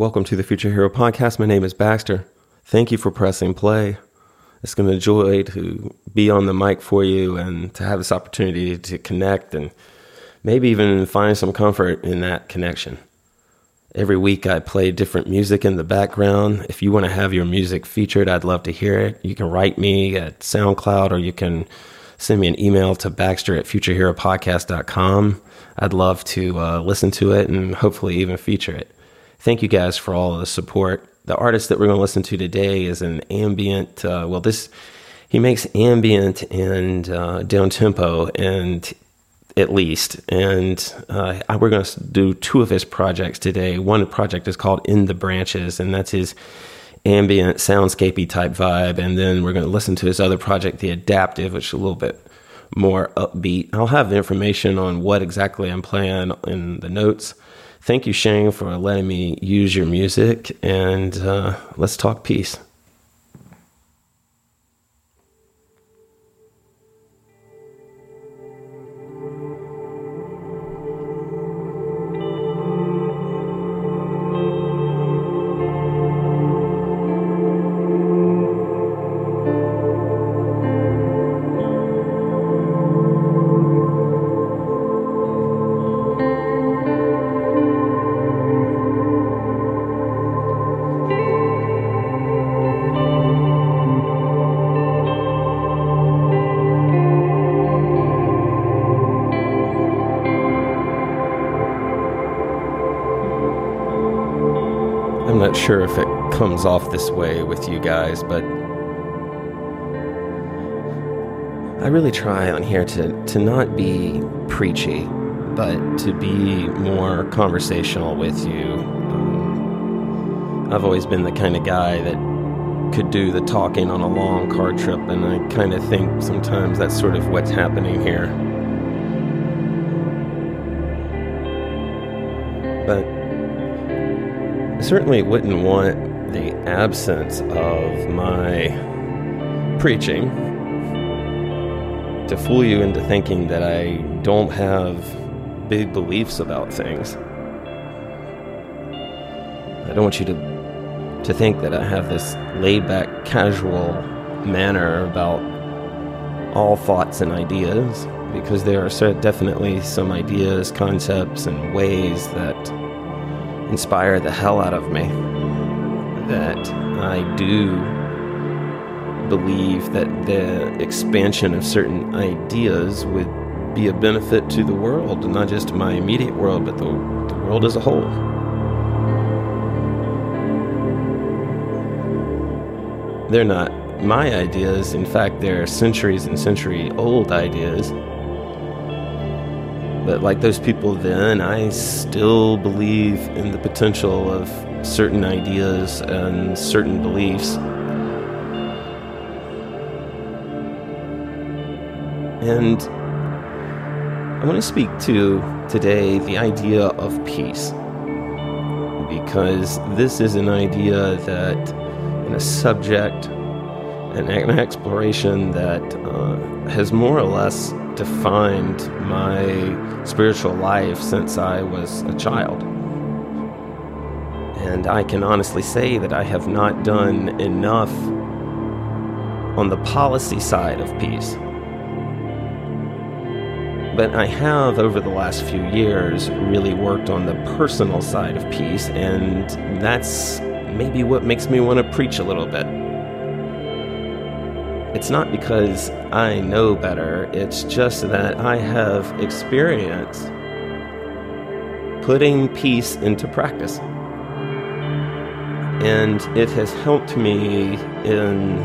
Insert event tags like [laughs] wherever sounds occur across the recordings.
Welcome to the Future Hero Podcast. My name is Baxter. Thank you for pressing play. It's going to joy to be on the mic for you and to have this opportunity to connect and maybe even find some comfort in that connection. Every week I play different music in the background. If you want to have your music featured, I'd love to hear it. You can write me at SoundCloud or you can send me an email to Baxter at futureheropodcast.com. I'd love to uh, listen to it and hopefully even feature it. Thank you guys for all the support. The artist that we're going to listen to today is an ambient, uh, well, this, he makes ambient and uh, down tempo and at least. And uh, we're going to do two of his projects today. One project is called In the Branches, and that's his ambient soundscapey type vibe. And then we're going to listen to his other project, The Adaptive, which is a little bit more upbeat. I'll have the information on what exactly I'm playing in the notes. Thank you, Shane, for letting me use your music, and uh, let's talk peace. Sure if it comes off this way with you guys, but I really try on here to, to not be preachy, but to be more conversational with you. Um, I've always been the kind of guy that could do the talking on a long car trip, and I kind of think sometimes that's sort of what's happening here. I certainly wouldn't want the absence of my preaching to fool you into thinking that I don't have big beliefs about things. I don't want you to to think that I have this laid back casual manner about all thoughts and ideas because there are definitely some ideas, concepts and ways that inspire the hell out of me. That I do believe that the expansion of certain ideas would be a benefit to the world, not just my immediate world, but the, the world as a whole. They're not my ideas. In fact, they're centuries and century old ideas but like those people then, I still believe in the potential of certain ideas and certain beliefs. And I want to speak to today the idea of peace. Because this is an idea that, and a subject, an exploration that uh, has more or less defined my spiritual life since I was a child. And I can honestly say that I have not done enough on the policy side of peace. But I have, over the last few years, really worked on the personal side of peace, and that's maybe what makes me want to preach a little bit. It's not because I know better, it's just that I have experience putting peace into practice. And it has helped me in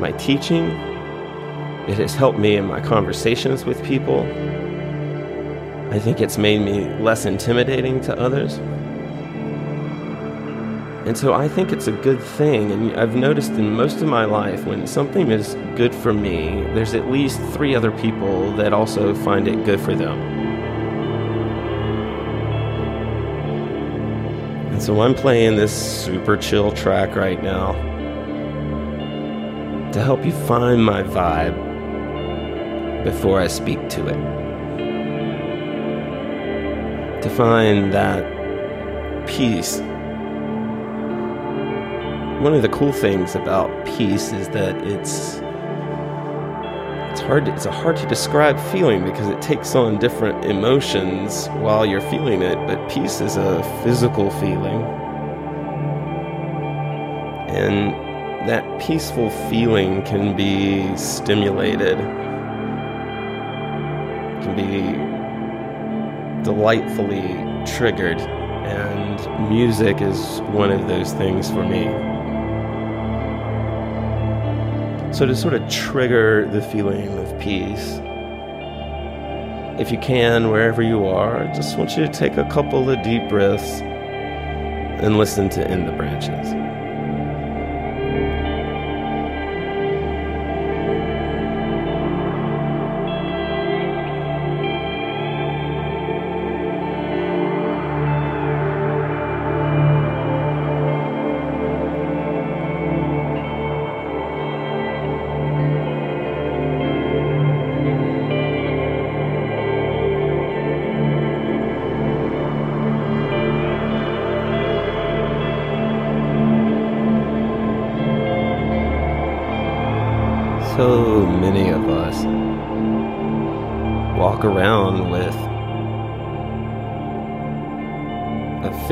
my teaching, it has helped me in my conversations with people. I think it's made me less intimidating to others. And so I think it's a good thing. And I've noticed in most of my life, when something is good for me, there's at least three other people that also find it good for them. And so I'm playing this super chill track right now to help you find my vibe before I speak to it. To find that peace one of the cool things about peace is that it's it's hard to, it's a hard to describe feeling because it takes on different emotions while you're feeling it but peace is a physical feeling. And that peaceful feeling can be stimulated can be delightfully triggered and music is one of those things for me so, to sort of trigger the feeling of peace, if you can, wherever you are, I just want you to take a couple of deep breaths and listen to In the Branches.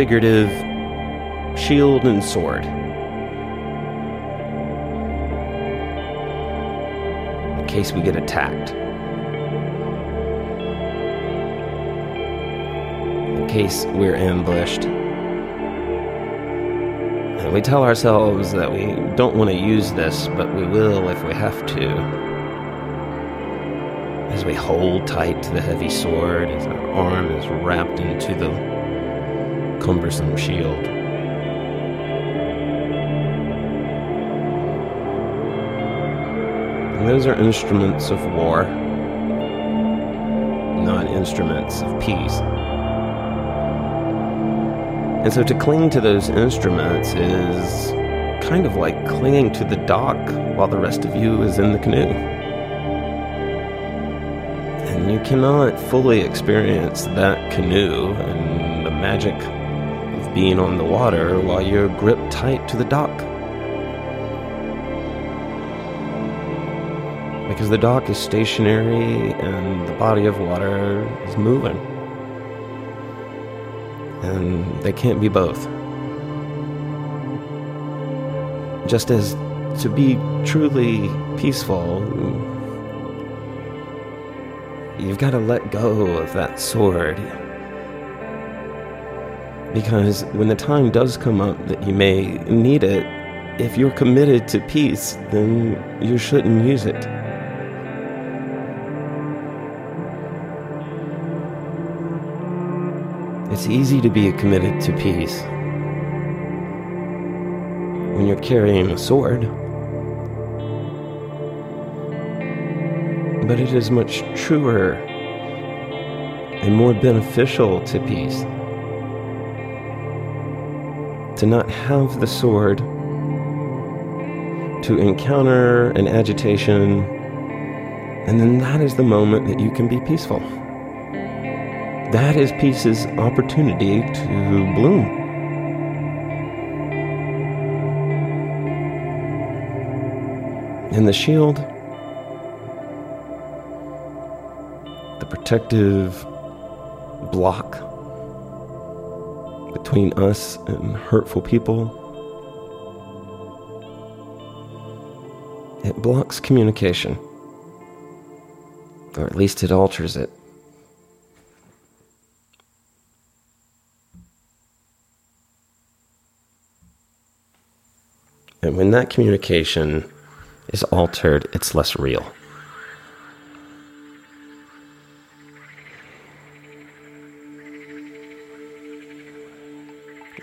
Figurative shield and sword. In case we get attacked. In case we're ambushed. And we tell ourselves that we don't want to use this, but we will if we have to. As we hold tight to the heavy sword, as our arm is wrapped into the cumbersome shield. And those are instruments of war, not instruments of peace. And so to cling to those instruments is kind of like clinging to the dock while the rest of you is in the canoe. And you cannot fully experience that canoe and the magic being on the water while you're gripped tight to the dock. Because the dock is stationary and the body of water is moving and they can't be both. Just as to be truly peaceful, you've got to let go of that sword. Because when the time does come up that you may need it, if you're committed to peace, then you shouldn't use it. It's easy to be committed to peace when you're carrying a sword. But it is much truer and more beneficial to peace to not have the sword, to encounter an agitation, and then that is the moment that you can be peaceful. That is peace's opportunity to bloom. And the shield, the protective block between us and hurtful people, it blocks communication, or at least it alters it. And when that communication is altered, it's less real.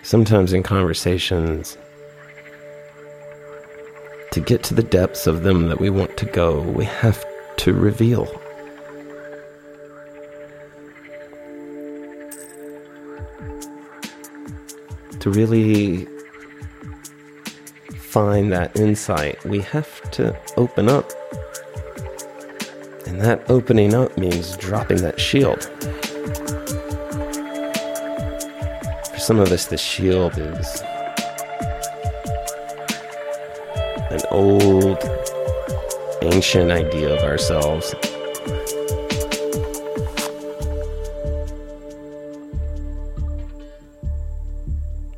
Sometimes in conversations, to get to the depths of them that we want to go, we have to reveal. To really find that insight, we have to open up. And that opening up means dropping that shield. Some of us, the shield is an old, ancient idea of ourselves.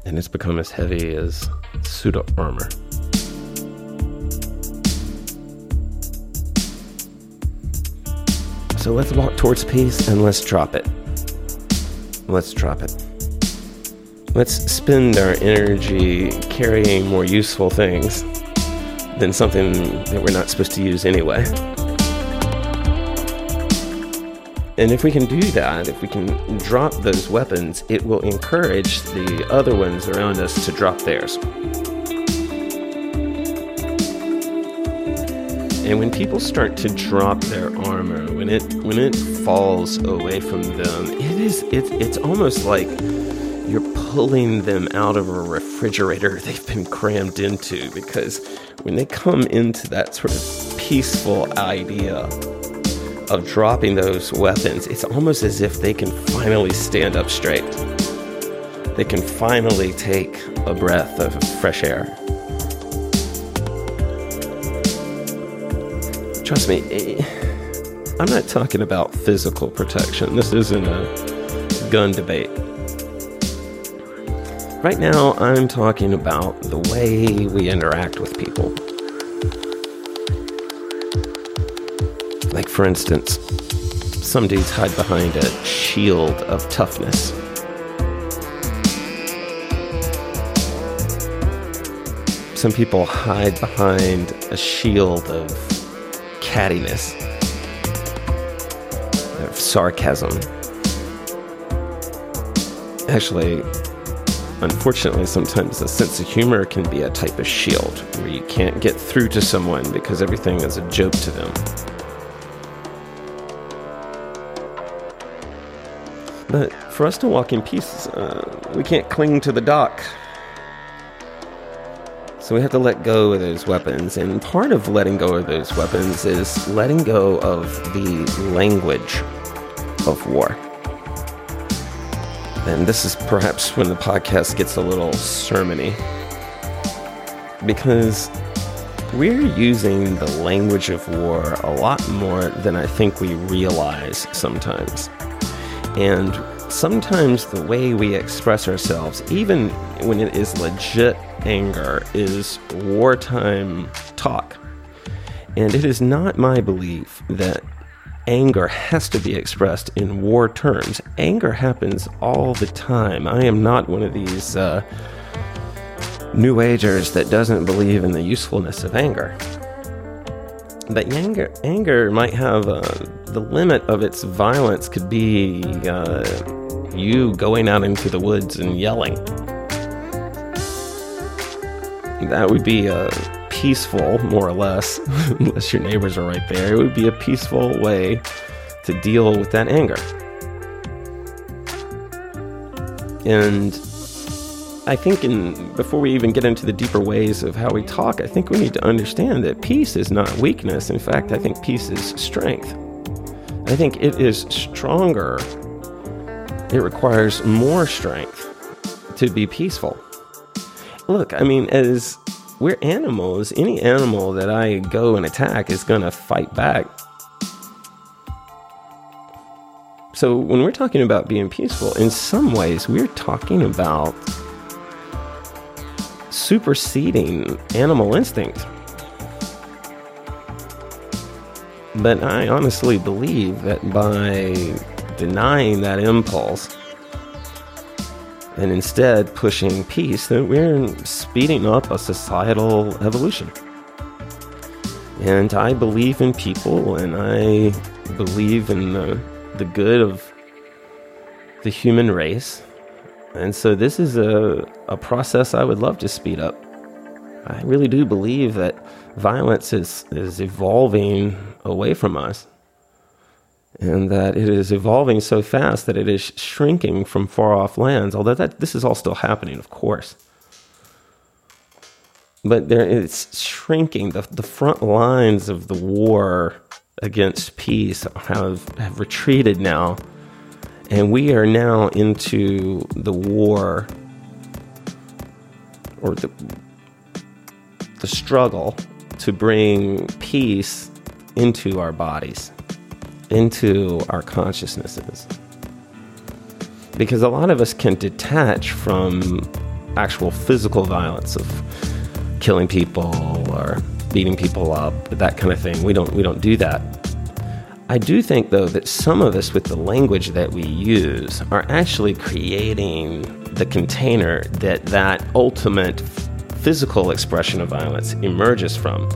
And it's become as heavy as pseudo armor. So let's walk towards peace and let's drop it. Let's drop it. Let's spend our energy carrying more useful things than something that we're not supposed to use anyway. And if we can do that, if we can drop those weapons, it will encourage the other ones around us to drop theirs. And when people start to drop their armor, when it when it falls away from them, it is it, it's almost like pulling them out of a refrigerator [laughs] they've been crammed into because when they come into that sort of peaceful idea of dropping those weapons, it's almost as if they can finally stand up straight. They can finally take a breath of fresh air. Trust me, I'm not talking about physical protection. This isn't a gun debate. Right now, I'm talking about the way we interact with people. Like, for instance, some dudes hide behind a shield of toughness. Some people hide behind a shield of cattiness, of sarcasm. Actually, Unfortunately, sometimes a sense of humor can be a type of shield where you can't get through to someone because everything is a joke to them. But for us to walk in peace, uh, we can't cling to the dock. So we have to let go of those weapons. And part of letting go of those weapons is letting go of the language of war. And this is perhaps when the podcast gets a little sermony. Because we're using the language of war a lot more than I think we realize sometimes. And sometimes the way we express ourselves, even when it is legit anger, is wartime talk. And it is not my belief that anger has to be expressed in war terms. Anger happens all the time. I am not one of these uh, New Agers that doesn't believe in the usefulness of anger. But anger, anger might have uh, the limit of its violence could be uh, you going out into the woods and yelling. That would be a peaceful, more or less, [laughs] unless your neighbors are right there. It would be a peaceful way to deal with that anger. And I think in before we even get into the deeper ways of how we talk, I think we need to understand that peace is not weakness. In fact, I think peace is strength. I think it is stronger. It requires more strength to be peaceful. Look, I mean, as we're animals. Any animal that I go and attack is going to fight back. So when we're talking about being peaceful, in some ways, we're talking about superseding animal instinct. But I honestly believe that by denying that impulse, and instead pushing peace, then we're speeding up a societal evolution. And I believe in people and I believe in the, the good of the human race. And so this is a, a process I would love to speed up. I really do believe that violence is, is evolving away from us and that it is evolving so fast that it is shrinking from far off lands. Although that this is all still happening, of course, but there it's shrinking. The the front lines of the war against peace have have retreated now, and we are now into the war or the the struggle to bring peace into our bodies, into our consciousnesses. Because a lot of us can detach from actual physical violence of killing people or beating people up, that kind of thing. We don't we don't do that. I do think though that some of us with the language that we use are actually creating the container that that ultimate physical expression of violence emerges from.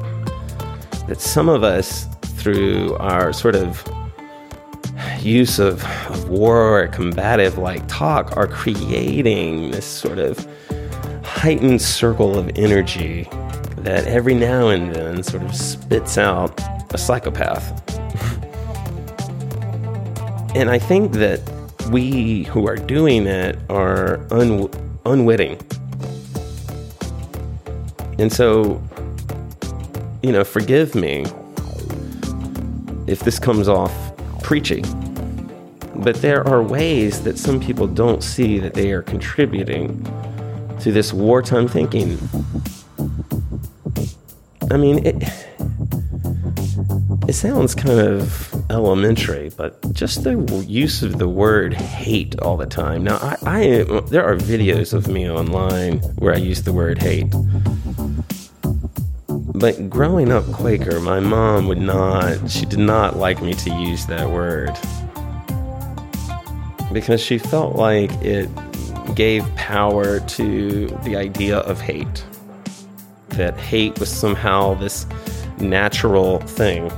That some of us through our sort of use of, of war or combative like talk are creating this sort of heightened circle of energy that every now and then sort of spits out a psychopath. [laughs] and I think that we who are doing it are un- unwitting. And so, you know, forgive me if this comes off preachy. But there are ways that some people don't see that they are contributing to this wartime thinking. I mean, it it sounds kind of elementary, but just the use of the word hate all the time. Now, I, I there are videos of me online where I use the word hate. But growing up Quaker, my mom would not, she did not like me to use that word. Because she felt like it gave power to the idea of hate. That hate was somehow this natural thing.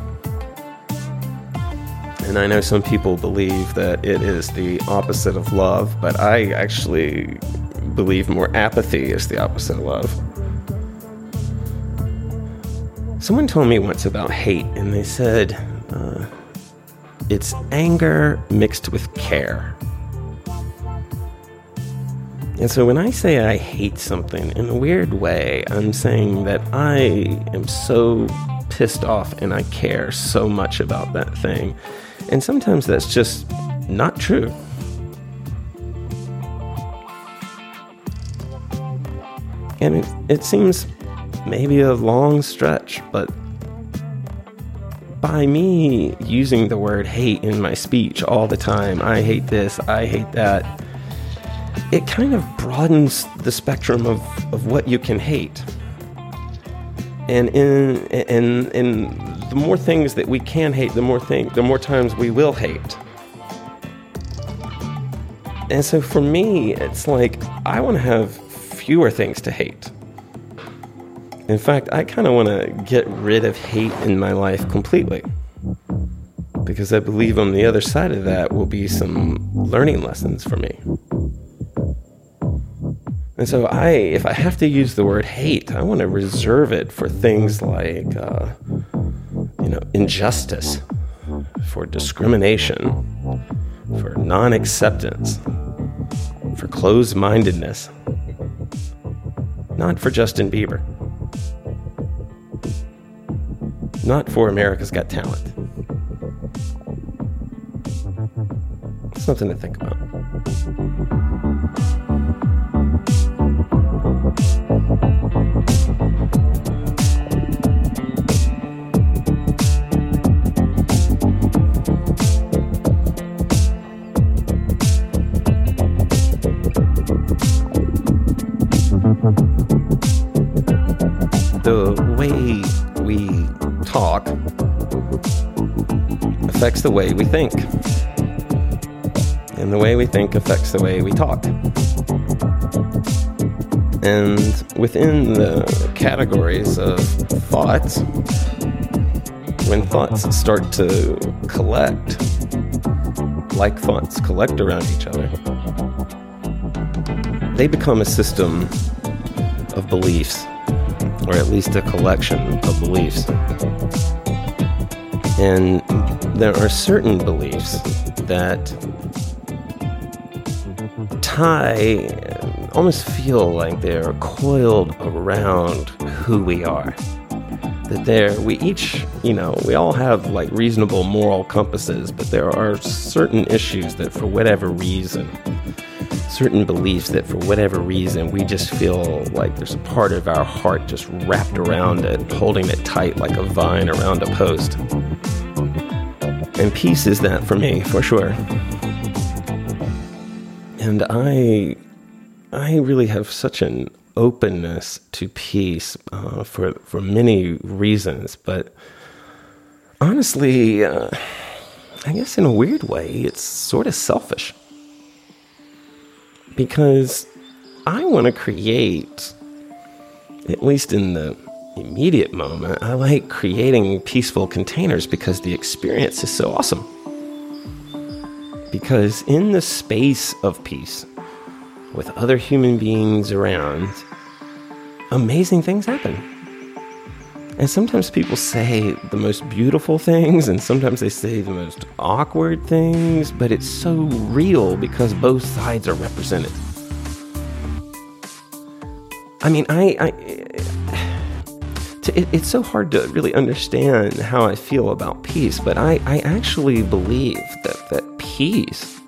And I know some people believe that it is the opposite of love, but I actually believe more apathy is the opposite of love. Someone told me once about hate, and they said uh, it's anger mixed with care. And so when I say I hate something, in a weird way, I'm saying that I am so pissed off and I care so much about that thing. And sometimes that's just not true. And it, it seems maybe a long stretch, but by me using the word hate in my speech all the time, I hate this, I hate that it kind of broadens the spectrum of, of what you can hate. And in in in the more things that we can hate, the more thing the more times we will hate. And so for me, it's like I want to have fewer things to hate. In fact, I kind of want to get rid of hate in my life completely. Because I believe on the other side of that will be some learning lessons for me. And so I, if I have to use the word hate, I want to reserve it for things like, uh, you know, injustice, for discrimination, for non-acceptance, for closed-mindedness, not for Justin Bieber, not for America's Got Talent. Something to think about. Affects the way we think. And the way we think affects the way we talk. And within the categories of thoughts, when thoughts start to collect, like thoughts collect around each other, they become a system of beliefs or at least a collection of beliefs. And there are certain beliefs that tie, almost feel like they're coiled around who we are. That there, we each, you know, we all have like reasonable moral compasses, but there are certain issues that, for whatever reason, certain beliefs that for whatever reason we just feel like there's a part of our heart just wrapped around it, holding it tight like a vine around a post. And peace is that for me, for sure. And I I really have such an openness to peace uh, for for many reasons, but honestly, uh, I guess in a weird way, it's sort of selfish because I want to create, at least in the immediate moment, I like creating peaceful containers because the experience is so awesome. Because in the space of peace, with other human beings around, amazing things happen. And sometimes people say the most beautiful things, and sometimes they say the most awkward things, but it's so real because both sides are represented. I mean, I, I it, it's so hard to really understand how I feel about peace, but I, I actually believe that, that peace,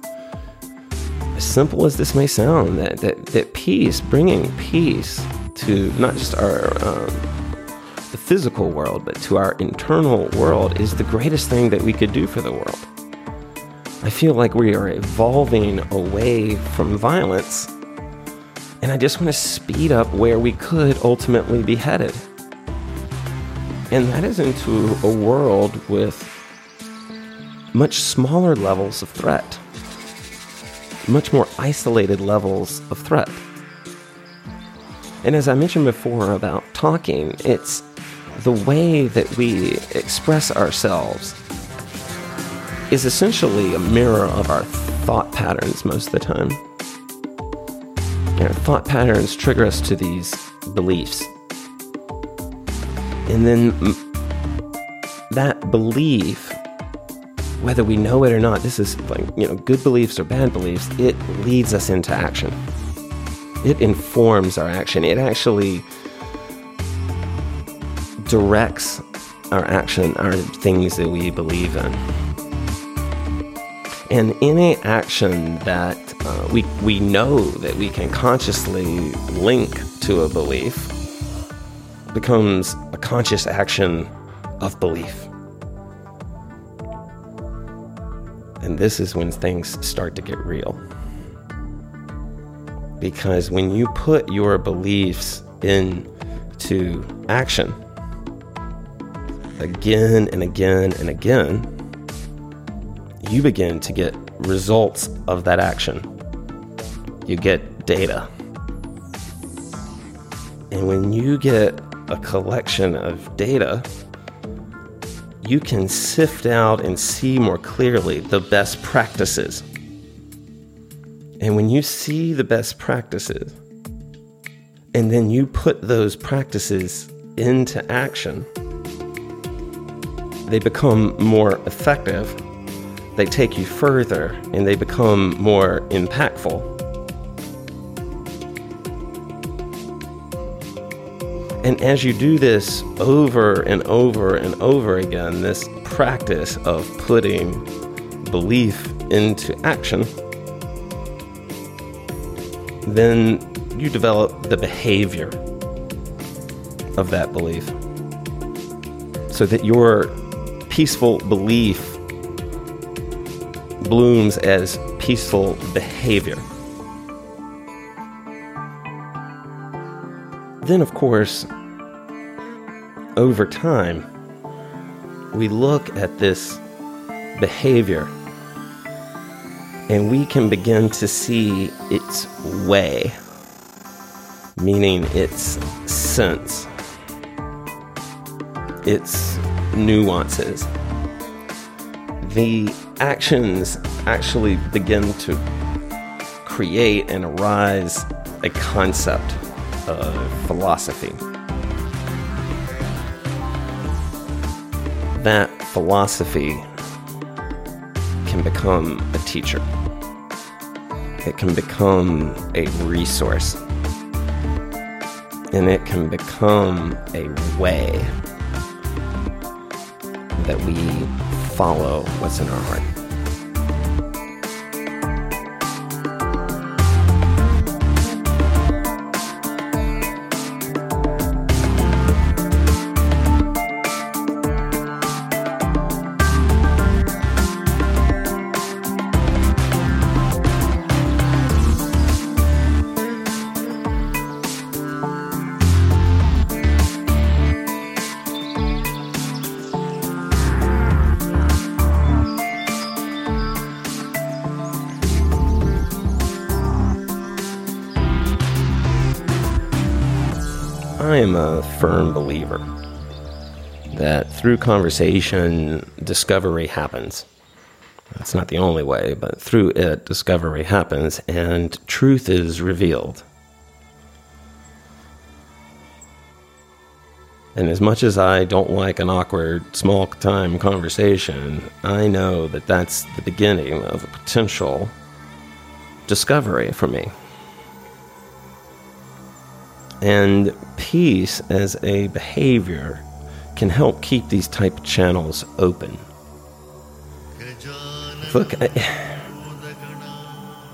as simple as this may sound, that, that, that peace, bringing peace to not just our um, the physical world, but to our internal world is the greatest thing that we could do for the world. I feel like we are evolving away from violence, and I just want to speed up where we could ultimately be headed. And that is into a world with much smaller levels of threat, much more isolated levels of threat. And as I mentioned before about talking, it's the way that we express ourselves is essentially a mirror of our thought patterns most of the time. Our thought patterns trigger us to these beliefs. And then that belief, whether we know it or not, this is like, you know, good beliefs or bad beliefs, it leads us into action. It informs our action. It actually directs our action, our things that we believe in. And any action that uh, we, we know that we can consciously link to a belief becomes a conscious action of belief. And this is when things start to get real. Because when you put your beliefs into action, again and again and again, you begin to get results of that action. You get data. And when you get a collection of data, you can sift out and see more clearly the best practices. And when you see the best practices, and then you put those practices into action, they become more effective, they take you further, and they become more impactful. And as you do this over and over and over again, this practice of putting belief into action, then you develop the behavior of that belief so that your peaceful belief blooms as peaceful behavior. Then, of course, over time, we look at this behavior and we can begin to see its way, meaning its sense, its nuances. The actions actually begin to create and arise a concept of philosophy. That philosophy can become a teacher. It can become a resource. And it can become a way that we follow what's in our heart. Through conversation, discovery happens. That's not the only way, but through it, discovery happens and truth is revealed. And as much as I don't like an awkward, small time conversation, I know that that's the beginning of a potential discovery for me. And peace as a behavior can help keep these type of channels open. Look, I,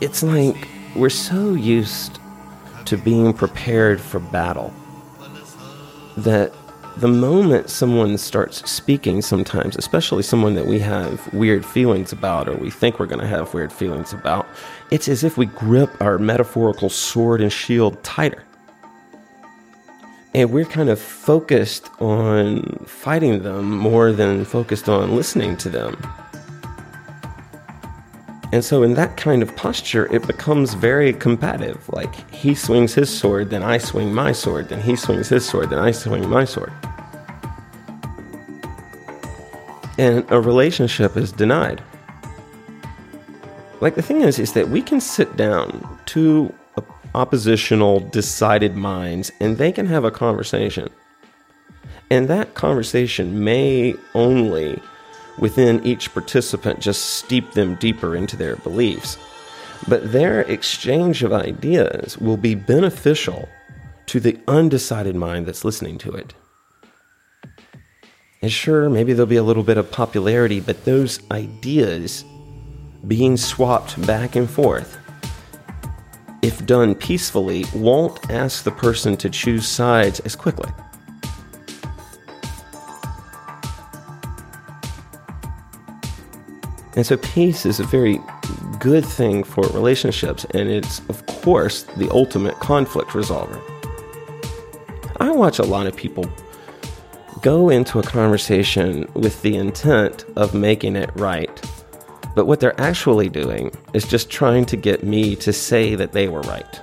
it's like we're so used to being prepared for battle that the moment someone starts speaking, sometimes, especially someone that we have weird feelings about or we think we're going to have weird feelings about, it's as if we grip our metaphorical sword and shield tighter and we're kind of focused on fighting them more than focused on listening to them. And so, in that kind of posture, it becomes very combative. Like he swings his sword, then I swing my sword, then he swings his sword, then I swing my sword. And a relationship is denied. Like the thing is, is that we can sit down to oppositional, decided minds, and they can have a conversation. And that conversation may only, within each participant, just steep them deeper into their beliefs. But their exchange of ideas will be beneficial to the undecided mind that's listening to it. And sure, maybe there'll be a little bit of popularity, but those ideas being swapped back and forth if done peacefully, won't ask the person to choose sides as quickly. And so, peace is a very good thing for relationships, and it's, of course, the ultimate conflict resolver. I watch a lot of people go into a conversation with the intent of making it right but what they're actually doing is just trying to get me to say that they were right.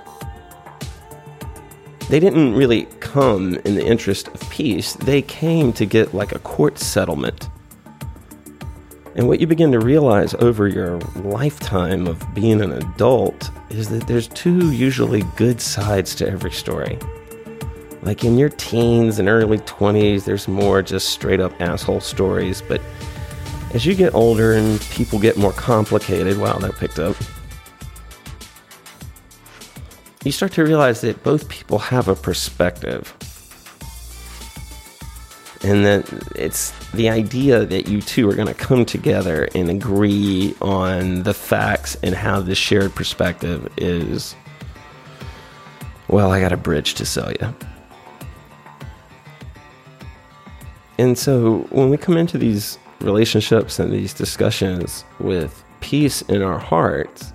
They didn't really come in the interest of peace, they came to get like a court settlement. And what you begin to realize over your lifetime of being an adult is that there's two usually good sides to every story. Like in your teens and early 20s, there's more just straight up asshole stories, but as you get older and people get more complicated, wow, that picked up. You start to realize that both people have a perspective. And that it's the idea that you two are going to come together and agree on the facts and how this shared perspective is. Well, I got a bridge to sell you. And so when we come into these relationships and these discussions with peace in our hearts,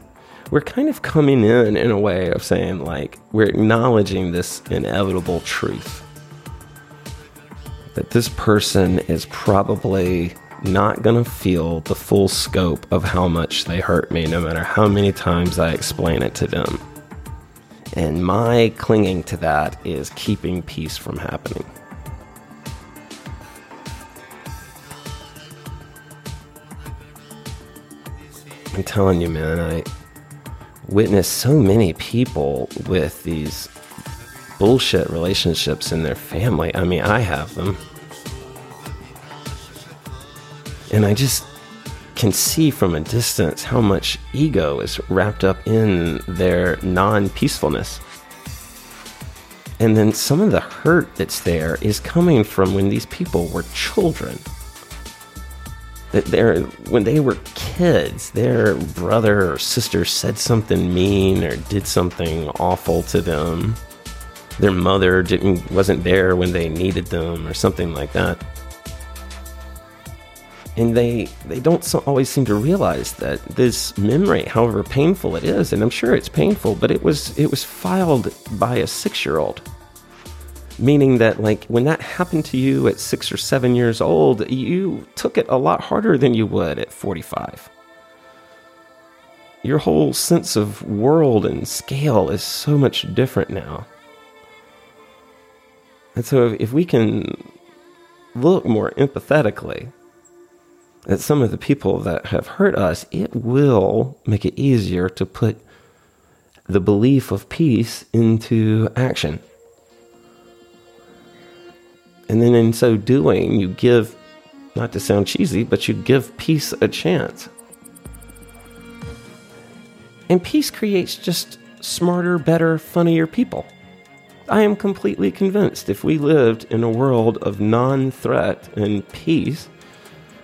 we're kind of coming in in a way of saying, like, we're acknowledging this inevitable truth that this person is probably not going to feel the full scope of how much they hurt me, no matter how many times I explain it to them. And my clinging to that is keeping peace from happening. I'm telling you, man, I witnessed so many people with these bullshit relationships in their family. I mean, I have them. And I just can see from a distance how much ego is wrapped up in their non peacefulness. And then some of the hurt that's there is coming from when these people were children that they're when they were kids, their brother or sister said something mean or did something awful to them. Their mother didn't wasn't there when they needed them or something like that. And they they don't so always seem to realize that this memory, however painful it is, and I'm sure it's painful, but it was it was filed by a six year old meaning that like when that happened to you at six or seven years old you took it a lot harder than you would at 45 your whole sense of world and scale is so much different now And so if we can look more empathetically at some of the people that have hurt us, it will make it easier to put the belief of peace into action. And then in so doing, you give, not to sound cheesy, but you give peace a chance. And peace creates just smarter, better, funnier people. I am completely convinced if we lived in a world of non threat and peace,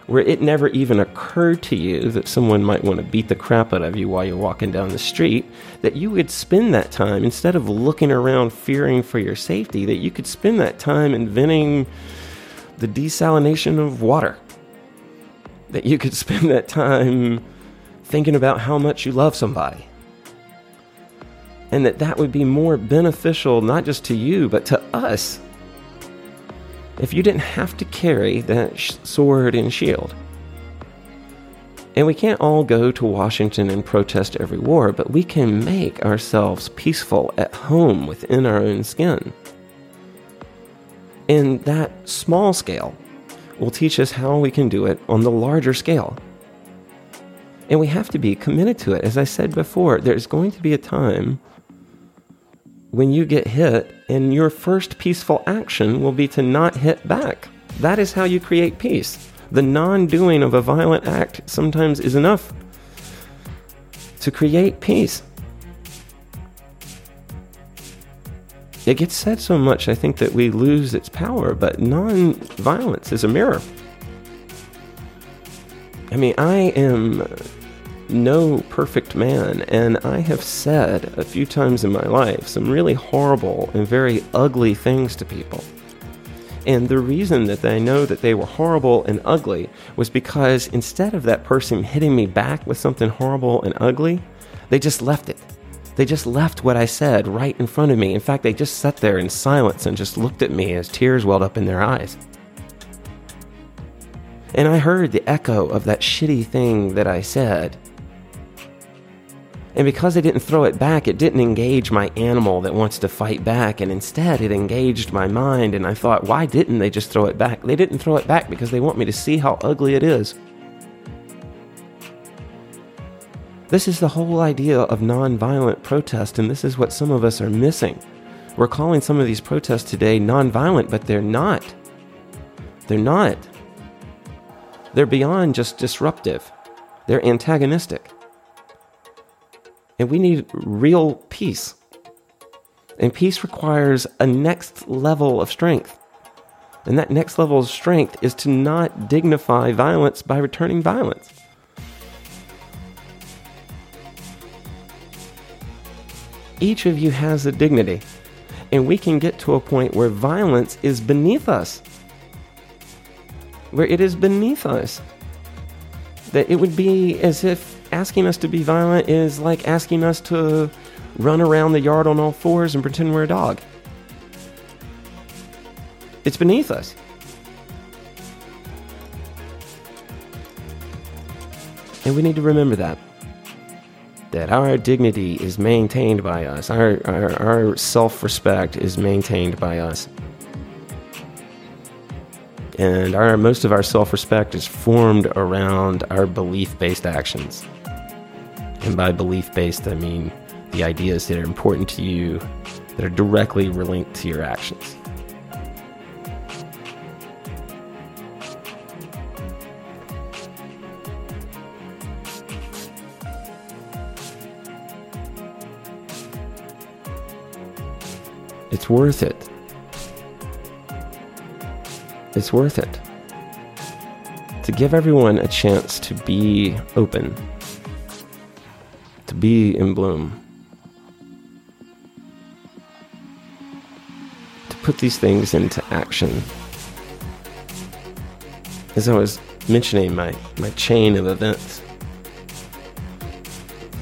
where it never even occurred to you that someone might want to beat the crap out of you while you're walking down the street, that you would spend that time, instead of looking around fearing for your safety, that you could spend that time inventing the desalination of water. That you could [laughs] spend that time thinking about how much you love somebody. And that that would be more beneficial, not just to you, but to us if you didn't have to carry that sh- sword and shield. And we can't all go to Washington and protest every war, but we can make ourselves peaceful at home within our own skin. And that small scale will teach us how we can do it on the larger scale. And we have to be committed to it. As I said before, there's going to be a time when you get hit, and your first peaceful action will be to not hit back. That is how you create peace. The non doing of a violent act sometimes is enough to create peace. It gets said so much, I think, that we lose its power, but non violence is a mirror. I mean, I am no perfect man, and I have said a few times in my life some really horrible and very ugly things to people. And the reason that I know that they were horrible and ugly was because instead of that person hitting me back with something horrible and ugly, they just left it. They just left what I said right in front of me. In fact, they just sat there in silence and just looked at me as tears welled up in their eyes. And I heard the echo of that shitty thing that I said and because I didn't throw it back, it didn't engage my animal that wants to fight back, and instead it engaged my mind. And I thought, why didn't they just throw it back? They didn't throw it back because they want me to see how ugly it is. This is the whole idea of nonviolent protest, and this is what some of us are missing. We're calling some of these protests today nonviolent, but they're not. They're not. They're beyond just disruptive, they're antagonistic. And we need real peace. And peace requires a next level of strength. And that next level of strength is to not dignify violence by returning violence. Each of you has a dignity, and we can get to a point where violence is beneath us. Where it is beneath us. That it would be as if asking us to be violent is like asking us to run around the yard on all fours and pretend we're a dog. It's beneath us. And we need to remember that. That our dignity is maintained by us, our, our, our self respect is maintained by us. And our, most of our self respect is formed around our belief based actions. And by belief based, I mean the ideas that are important to you that are directly linked to your actions. It's worth it. It's worth it. To give everyone a chance to be open to be in bloom. To put these things into action. As I was mentioning my, my chain of events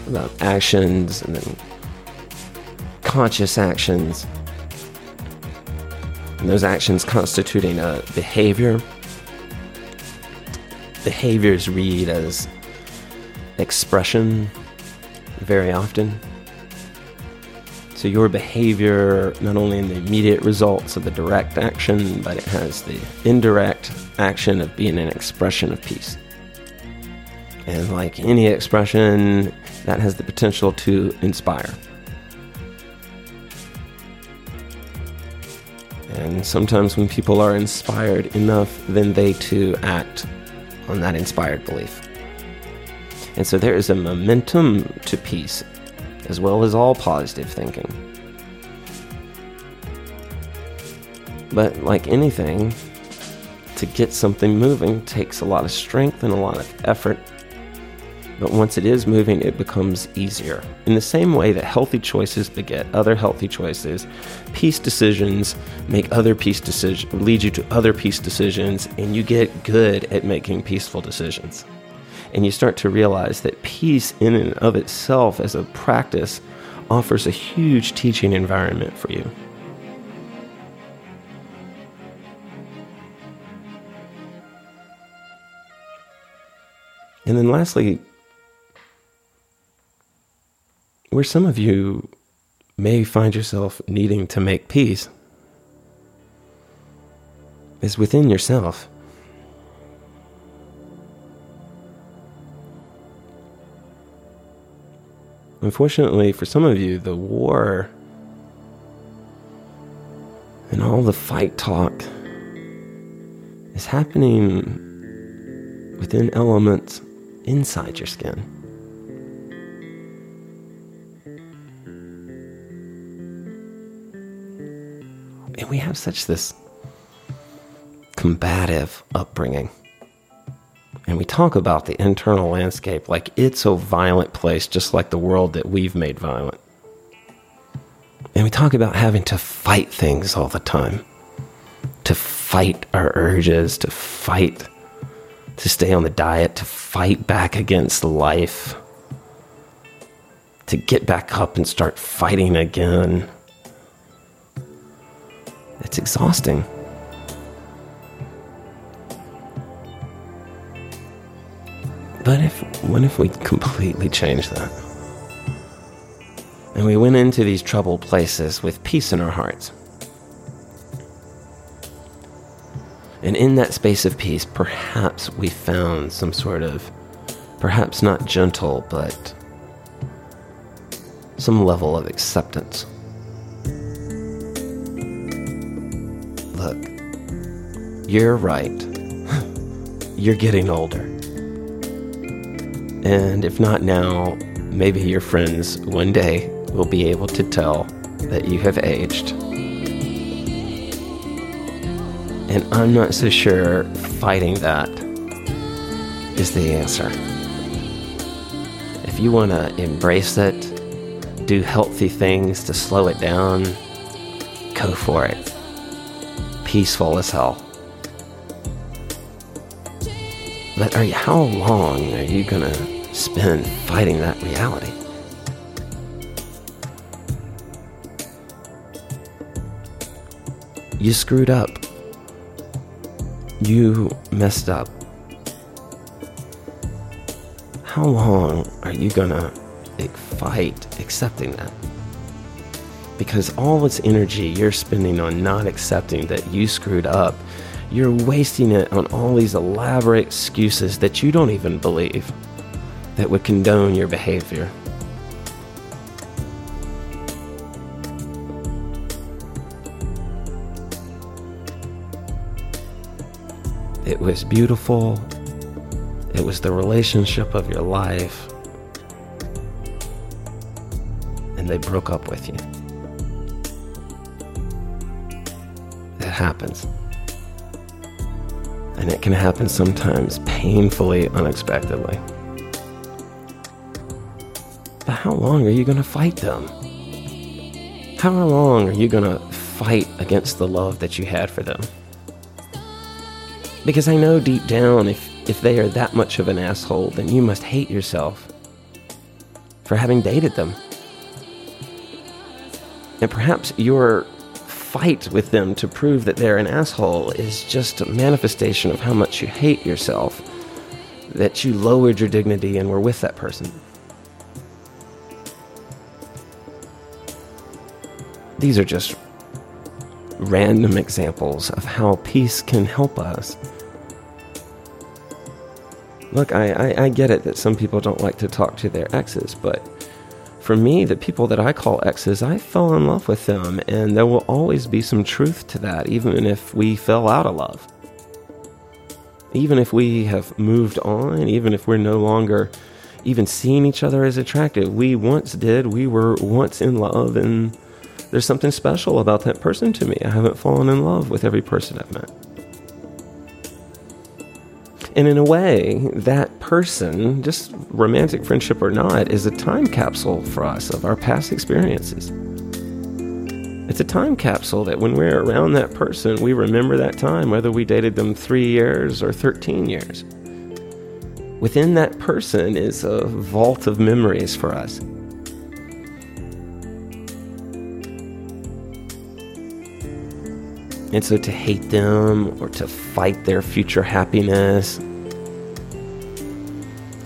about actions and then conscious actions, and those actions constituting a behavior. Behaviors read as expression very often. So your behavior, not only in the immediate results of the direct action, but it has the indirect action of being an expression of peace. And like any expression, that has the potential to inspire. And sometimes when people are inspired enough, then they too act on that inspired belief. And so there is a momentum to peace, as well as all positive thinking. But like anything, to get something moving takes a lot of strength and a lot of effort but once it is moving, it becomes easier. In the same way that healthy choices beget other healthy choices, peace decisions make other peace decisions, lead you to other peace decisions, and you get good at making peaceful decisions. And you start to realize that peace in and of itself as a practice offers a huge teaching environment for you. And then lastly, where some of you may find yourself needing to make peace is within yourself. Unfortunately, for some of you, the war and all the fight talk is happening within elements inside your skin. and we have such this combative upbringing. And we talk about the internal landscape like it's a violent place, just like the world that we've made violent. And we talk about having to fight things all the time, to fight our urges, to fight to stay on the diet, to fight back against life, to get back up and start fighting again. It's exhausting. But if what if we completely change that? And we went into these troubled places with peace in our hearts. And in that space of peace, perhaps we found some sort of, perhaps not gentle, but some level of acceptance. Look, you're right. [laughs] you're getting older. And if not now, maybe your friends one day will be able to tell that you have aged. And I'm not so sure fighting that is the answer. If you want to embrace it, do healthy things to slow it down, go for it peaceful as hell. But are you, how long are you gonna spend fighting that reality? You screwed up. You messed up. How long are you gonna fight accepting that? because all this energy you're spending on not accepting that you screwed up, you're wasting it on all these elaborate excuses that you don't even believe that would condone your behavior. It was beautiful. It was the relationship of your life. And they broke up with you. It happens. And it can happen sometimes painfully unexpectedly. How long are you going to fight them? How long are you going to fight against the love that you had for them? Because I know deep down, if, if they are that much of an asshole, then you must hate yourself for having dated them. And perhaps you're fight with them to prove that they're an asshole is just a manifestation of how much you hate yourself, that you lowered your dignity and were with that person. These are just random examples of how peace can help us. Look, I, I, I, get it that some people don't like to talk to their exes, but for me, the people that I call exes, I fell in love with them, and there will always be some truth to that, even if we fell out of love. Even if we have moved on, even if we're no longer even seeing each other as attractive, we once did, we were once in love, and there's something special about that person to me. I haven't fallen in love with every person I've met. And in a way, that person, just romantic friendship or not, is a time capsule for us of our past experiences. It's a time capsule that when we're around that person, we remember that time, whether we dated them three years or 13 years. Within that person is a vault of memories for us. And so to hate them or to fight their future happiness,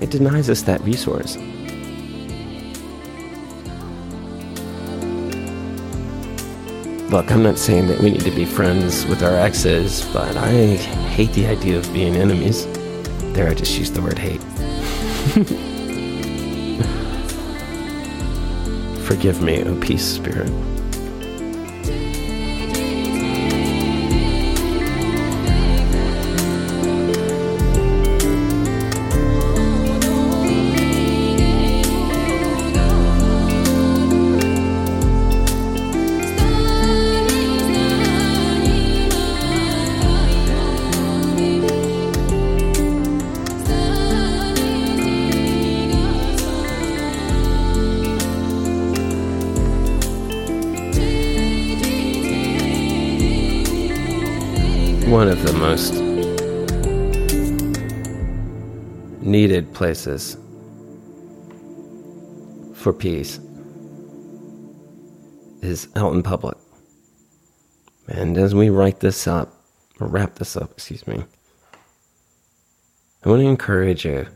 it denies us that resource. Look, I'm not saying that we need to be friends with our exes, but I hate the idea of being enemies. There, I just used the word hate. [laughs] Forgive me, O peace spirit. One of the most needed places for peace is out in public. And as we write this up, or wrap this up, excuse me, I want to encourage you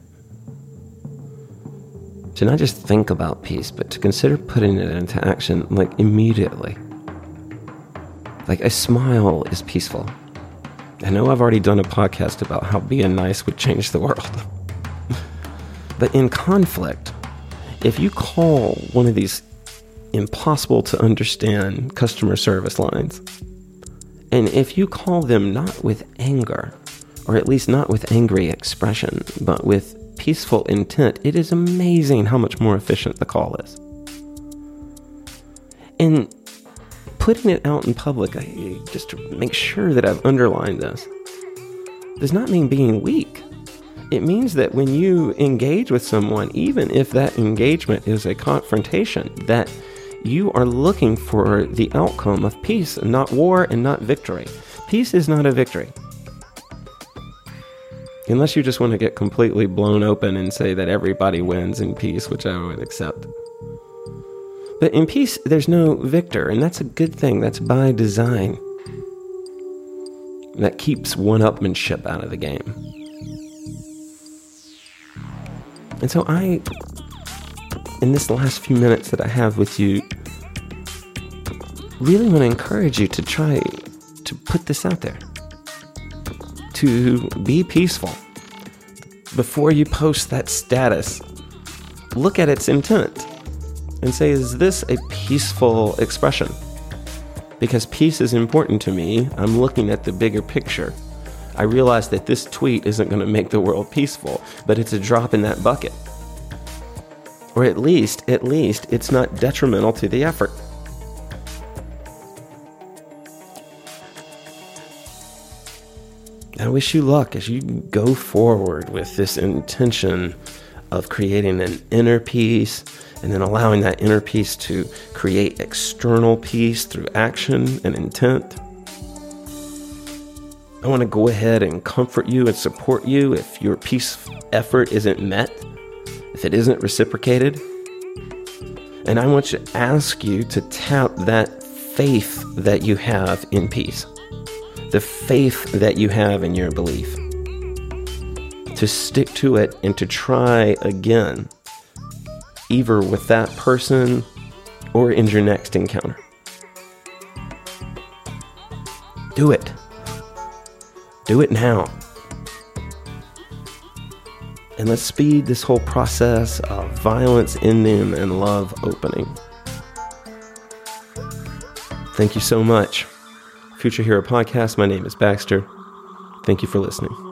to not just think about peace, but to consider putting it into action like immediately. Like a smile is peaceful. I know I've already done a podcast about how being nice would change the world. but in conflict, if you call one of these impossible to understand customer service lines, and if you call them not with anger, or at least not with angry expression, but with peaceful intent, it is amazing how much more efficient the call is. And putting it out in public, I, just to make sure that I've underlined this, does not mean being weak. It means that when you engage with someone, even if that engagement is a confrontation, that you are looking for the outcome of peace, not war and not victory. Peace is not a victory. Unless you just want to get completely blown open and say that everybody wins in peace, which I would accept. But in peace, there's no victor, and that's a good thing. That's by design. That keeps one upmanship out of the game. And so I, in this last few minutes that I have with you, really want to encourage you to try to put this out there. To be peaceful. Before you post that status, look at its intent and say, is this a peaceful expression? Because peace is important to me. I'm looking at the bigger picture. I realize that this tweet isn't going to make the world peaceful, but it's a drop in that bucket. Or at least, at least, it's not detrimental to the effort. I wish you luck as you go forward with this intention of creating an inner peace and then allowing that inner peace to create external peace through action and intent. I want to go ahead and comfort you and support you if your peace effort isn't met, if it isn't reciprocated. And I want to ask you to tap that faith that you have in peace, the faith that you have in your belief, to stick to it and to try again either with that person or in your next encounter. Do it. Do it now. And let's speed this whole process of violence ending and love opening. Thank you so much. Future Hero Podcast, my name is Baxter. Thank you for listening.